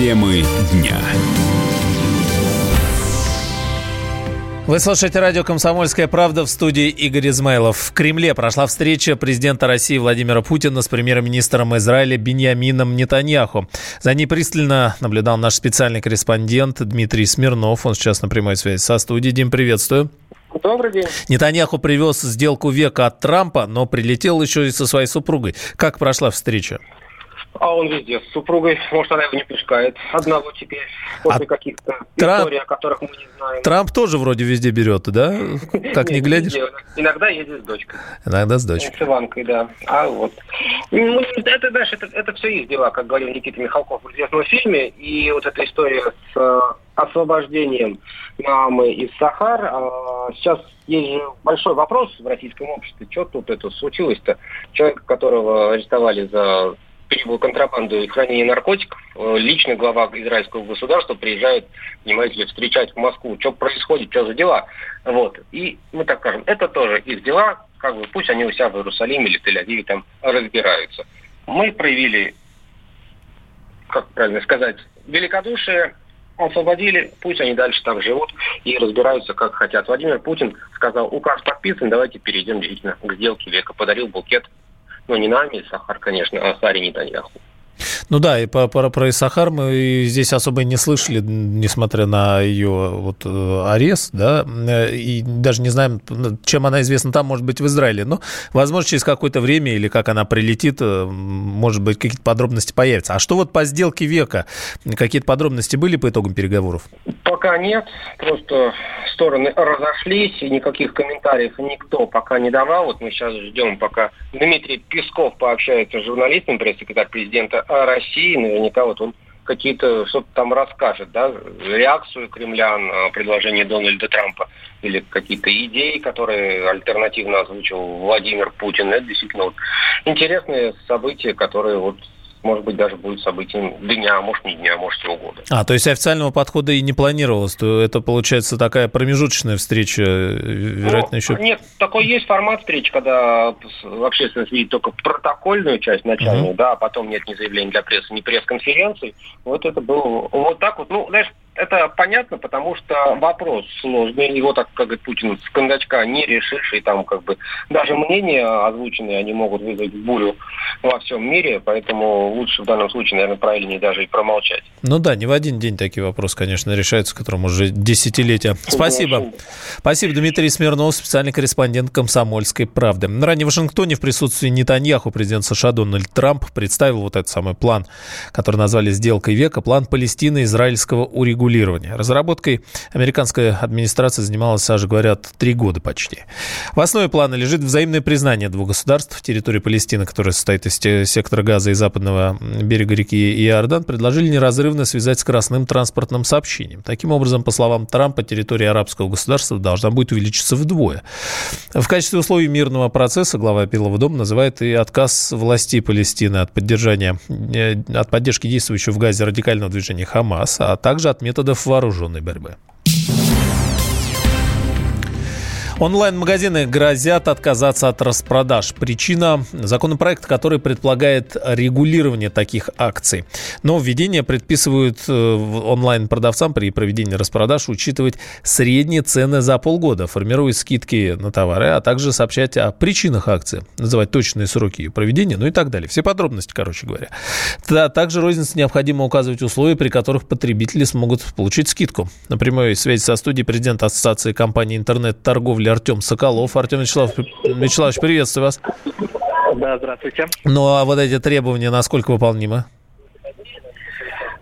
Темы дня. Вы слушаете радио «Комсомольская правда» в студии Игорь Измайлов. В Кремле прошла встреча президента России Владимира Путина с премьер-министром Израиля Беньямином Нетаньяху. За ней пристально наблюдал наш специальный корреспондент Дмитрий Смирнов. Он сейчас на прямой связи со студией. Дим, приветствую. Добрый день. Нетаньяху привез сделку века от Трампа, но прилетел еще и со своей супругой. Как прошла встреча? А он везде с супругой. Может, она его не пускает. Одного теперь. После а каких-то Трамп... историй, о которых мы не знаем. Трамп тоже вроде везде берет, да? Как не глядишь? Иногда едет с дочкой. Иногда с дочкой. С Иванкой, да. А вот. Ну, это, знаешь, это, это все их дела, как говорил Никита Михалков в известном фильме. И вот эта история с э, освобождением мамы из Сахар. А, сейчас есть же большой вопрос в российском обществе. Что тут это случилось-то? Человек, которого арестовали за перевод контрабанду и хранение наркотиков, э, лично глава израильского государства приезжает, понимаете встречать в Москву. Что происходит, что за дела? Вот. И мы так скажем, это тоже их дела, как бы пусть они у себя в Иерусалиме или Тель-Авиве там разбираются. Мы проявили, как правильно сказать, великодушие, освободили, пусть они дальше там живут и разбираются, как хотят. Владимир Путин сказал, указ подписан, давайте перейдем действительно к сделке века. Подарил букет ну, не нами, Сахар, конечно, а Саре Нетаньяху. Ну да, и по, про, про Исахар мы здесь особо не слышали, несмотря на ее вот э, арест, да, и даже не знаем, чем она известна там, может быть, в Израиле. Но, возможно, через какое-то время или как она прилетит, э, может быть, какие-то подробности появятся. А что вот по сделке века? Какие-то подробности были по итогам переговоров? Пока нет, просто стороны разошлись, и никаких комментариев никто пока не давал. Вот мы сейчас ждем, пока Дмитрий Песков пообщается с журналистом, пресс-секретарь президента России, наверняка вот он какие-то что-то там расскажет, да, реакцию кремлян на предложение Дональда Трампа или какие-то идеи, которые альтернативно озвучил Владимир Путин. Это действительно вот интересные события, которые вот может быть, даже будет событием дня, а может, не дня, а может, всего года. А, то есть официального подхода и не планировалось, то это, получается, такая промежуточная встреча, вероятно, ну, еще... Нет, такой есть формат встреч, когда общественность видит только протокольную часть начальную, uh-huh. да, а потом нет ни заявлений для прессы, ни пресс-конференций. Вот это было вот так вот. Ну, знаешь, это понятно, потому что вопрос сложный. Его, так как говорит Путин, с кондачка не решишь. И там как бы даже мнения озвученные, они могут вызвать бурю во всем мире. Поэтому лучше в данном случае, наверное, правильнее даже и промолчать. Ну да, не в один день такие вопросы, конечно, решаются, которым уже десятилетия. Спасибо. Спасибо, Дмитрий Смирнов, специальный корреспондент «Комсомольской правды». Ранее в Вашингтоне в присутствии Нетаньяху президент США Дональд Трамп представил вот этот самый план, который назвали «Сделкой века», план Палестины израильского урегулирования регулирования. Разработкой американская администрация занималась, аж говорят, три года почти. В основе плана лежит взаимное признание двух государств. Территория Палестины, которая состоит из сектора Газа и западного берега реки Иордан, предложили неразрывно связать с скоростным транспортным сообщением. Таким образом, по словам Трампа, территория арабского государства должна будет увеличиться вдвое. В качестве условий мирного процесса глава Белого дома называет и отказ властей Палестины от поддержания, э, от поддержки действующего в Газе радикального движения Хамас, а также от методов вооруженной борьбы. Онлайн-магазины грозят отказаться от распродаж. Причина – законопроект, который предполагает регулирование таких акций. Но введение предписывают э, онлайн-продавцам при проведении распродаж учитывать средние цены за полгода, формируя скидки на товары, а также сообщать о причинах акции, называть точные сроки ее проведения, ну и так далее. Все подробности, короче говоря. Также рознице необходимо указывать условия, при которых потребители смогут получить скидку. На прямой связи со студией президент Ассоциации компаний интернет-торговли Артем Соколов. Артем Вячеслав, Вячеславович, приветствую вас. Да, здравствуйте. Ну, а вот эти требования насколько выполнимы?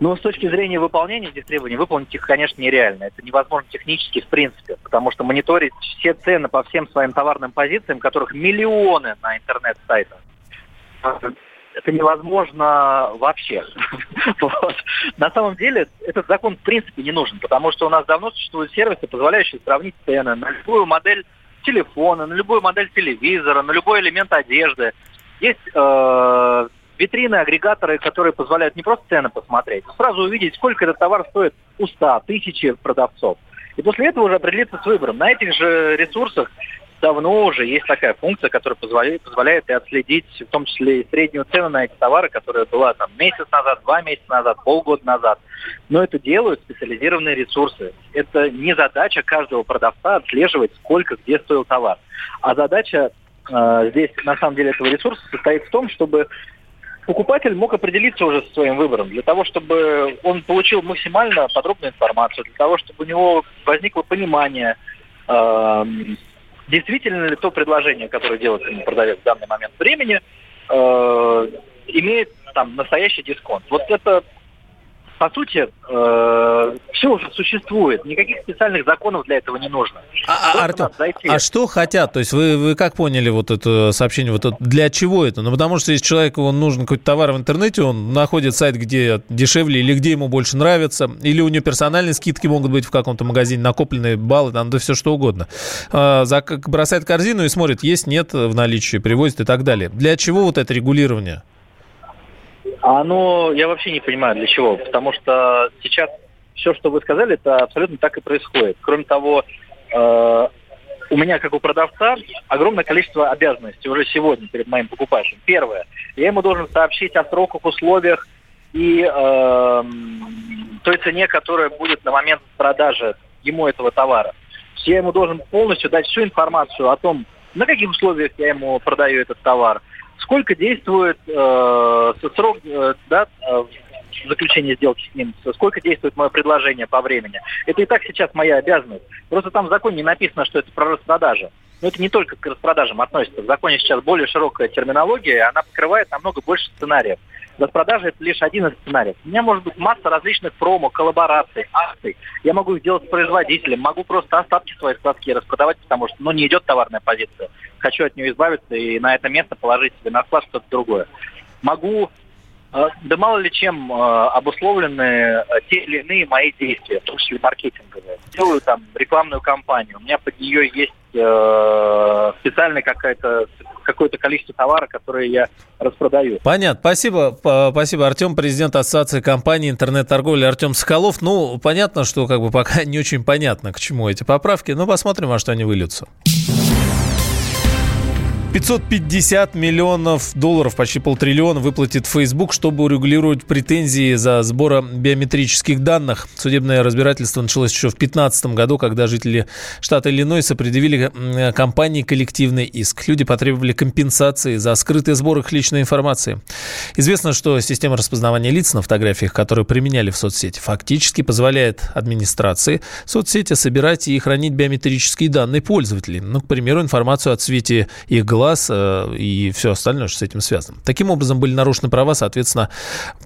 Ну, с точки зрения выполнения этих требований, выполнить их, конечно, нереально. Это невозможно технически, в принципе, потому что мониторить все цены по всем своим товарным позициям, которых миллионы на интернет-сайтах, это невозможно вообще. На самом деле этот закон в принципе не нужен, потому что у нас давно существуют сервисы, позволяющие сравнить цены на любую модель телефона, на любую модель телевизора, на любой элемент одежды. Есть э, витрины, агрегаторы, которые позволяют не просто цены посмотреть, а сразу увидеть, сколько этот товар стоит у 100, тысячи продавцов. И после этого уже определиться с выбором. На этих же ресурсах давно уже есть такая функция, которая позволяет, позволяет и отследить в том числе и среднюю цену на эти товары, которая была там месяц назад, два месяца назад, полгода назад. Но это делают специализированные ресурсы. Это не задача каждого продавца отслеживать, сколько где стоил товар. А задача э, здесь, на самом деле, этого ресурса состоит в том, чтобы покупатель мог определиться уже со своим выбором, для того, чтобы он получил максимально подробную информацию, для того, чтобы у него возникло понимание, э, действительно ли то предложение, которое делает продавец в данный момент времени, э, имеет там настоящий дисконт. Вот это по сути, э, все уже существует. Никаких специальных законов для этого не нужно. А, а Артем, а что хотят? То есть вы, вы как поняли вот это сообщение? Вот это, для чего это? Ну, потому что если человеку он нужен какой-то товар в интернете, он находит сайт, где дешевле или где ему больше нравится, или у него персональные скидки могут быть в каком-то магазине, накопленные баллы, там, да все что угодно. За, бросает корзину и смотрит, есть, нет в наличии, привозит и так далее. Для чего вот это регулирование? А оно, я вообще не понимаю для чего, потому что сейчас все, что вы сказали, это абсолютно так и происходит. Кроме того, э, у меня, как у продавца, огромное количество обязанностей уже сегодня перед моим покупателем. Первое, я ему должен сообщить о сроках, условиях и э, той цене, которая будет на момент продажи ему этого товара. Я ему должен полностью дать всю информацию о том, на каких условиях я ему продаю этот товар, сколько действует э, срок э, да, э, заключения сделки с ним, сколько действует мое предложение по времени. Это и так сейчас моя обязанность. Просто там в законе не написано, что это про распродажа. Но это не только к распродажам относится. В законе сейчас более широкая терминология, и она покрывает намного больше сценариев. Распродажа – это лишь один из сценариев. У меня может быть масса различных промо, коллабораций, акций. Я могу их делать с производителем, могу просто остатки своей складки распродавать, потому что ну, не идет товарная позиция. Хочу от нее избавиться и на это место положить себе на склад что-то другое. Могу э, да мало ли чем э, обусловлены э, те или иные мои действия, в том числе маркетинговые. Делаю там рекламную кампанию, у меня под нее есть специальная какая-то какое-то количество товара, которые я распродаю. Понятно. Спасибо, спасибо, Артем, президент Ассоциации компаний интернет-торговли Артем Соколов. Ну, понятно, что как бы пока не очень понятно, к чему эти поправки, но посмотрим, во что они выльются. 550 миллионов долларов, почти полтриллиона, выплатит Facebook, чтобы урегулировать претензии за сбор биометрических данных. Судебное разбирательство началось еще в 2015 году, когда жители штата Иллинойса предъявили компании коллективный иск. Люди потребовали компенсации за скрытый сбор их личной информации. Известно, что система распознавания лиц на фотографиях, которые применяли в соцсети, фактически позволяет администрации соцсети собирать и хранить биометрические данные пользователей. Ну, к примеру, информацию о цвете их глаз глаз э, и все остальное, что с этим связано. Таким образом, были нарушены права, соответственно,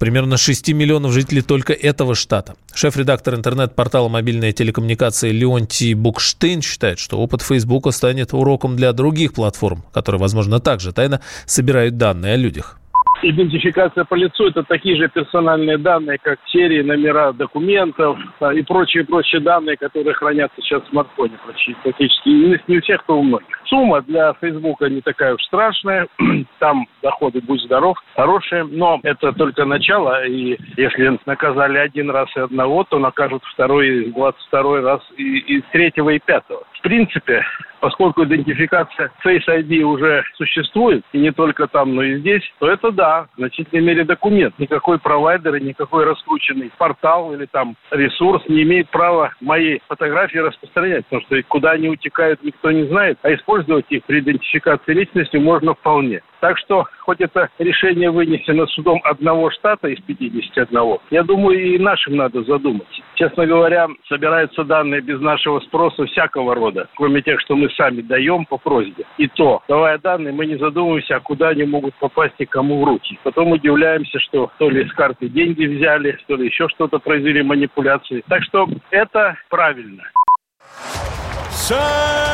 примерно 6 миллионов жителей только этого штата. Шеф-редактор интернет-портала «Мобильные телекоммуникации» Леонтий Букштейн считает, что опыт Фейсбука станет уроком для других платформ, которые, возможно, также тайно собирают данные о людях. Идентификация по лицу – это такие же персональные данные, как серии, номера документов а, и прочие-прочие данные, которые хранятся сейчас в смартфоне практически. И не у всех, то у многих. Сумма для Фейсбука не такая уж страшная. Там доходы, будь здоров, хорошие. Но это только начало. И если наказали один раз и одного, то накажут второй, двадцать второй раз и, и третьего, и пятого. В принципе, поскольку идентификация Face ID уже существует, и не только там, но и здесь, то это да, в значительной мере документ. Никакой провайдер и никакой раскрученный портал или там ресурс не имеет права мои фотографии распространять, потому что куда они утекают, никто не знает, а использовать их при идентификации личности можно вполне. Так что, хоть это решение вынесено судом одного штата из 51, я думаю, и нашим надо задуматься. Честно говоря, собираются данные без нашего спроса всякого рода, кроме тех, что мы сами даем по просьбе. И то, давая данные, мы не задумываемся, а куда они могут попасть и кому в руки. Потом удивляемся, что то ли с карты деньги взяли, то ли еще что-то произвели манипуляции. Так что это правильно. Самые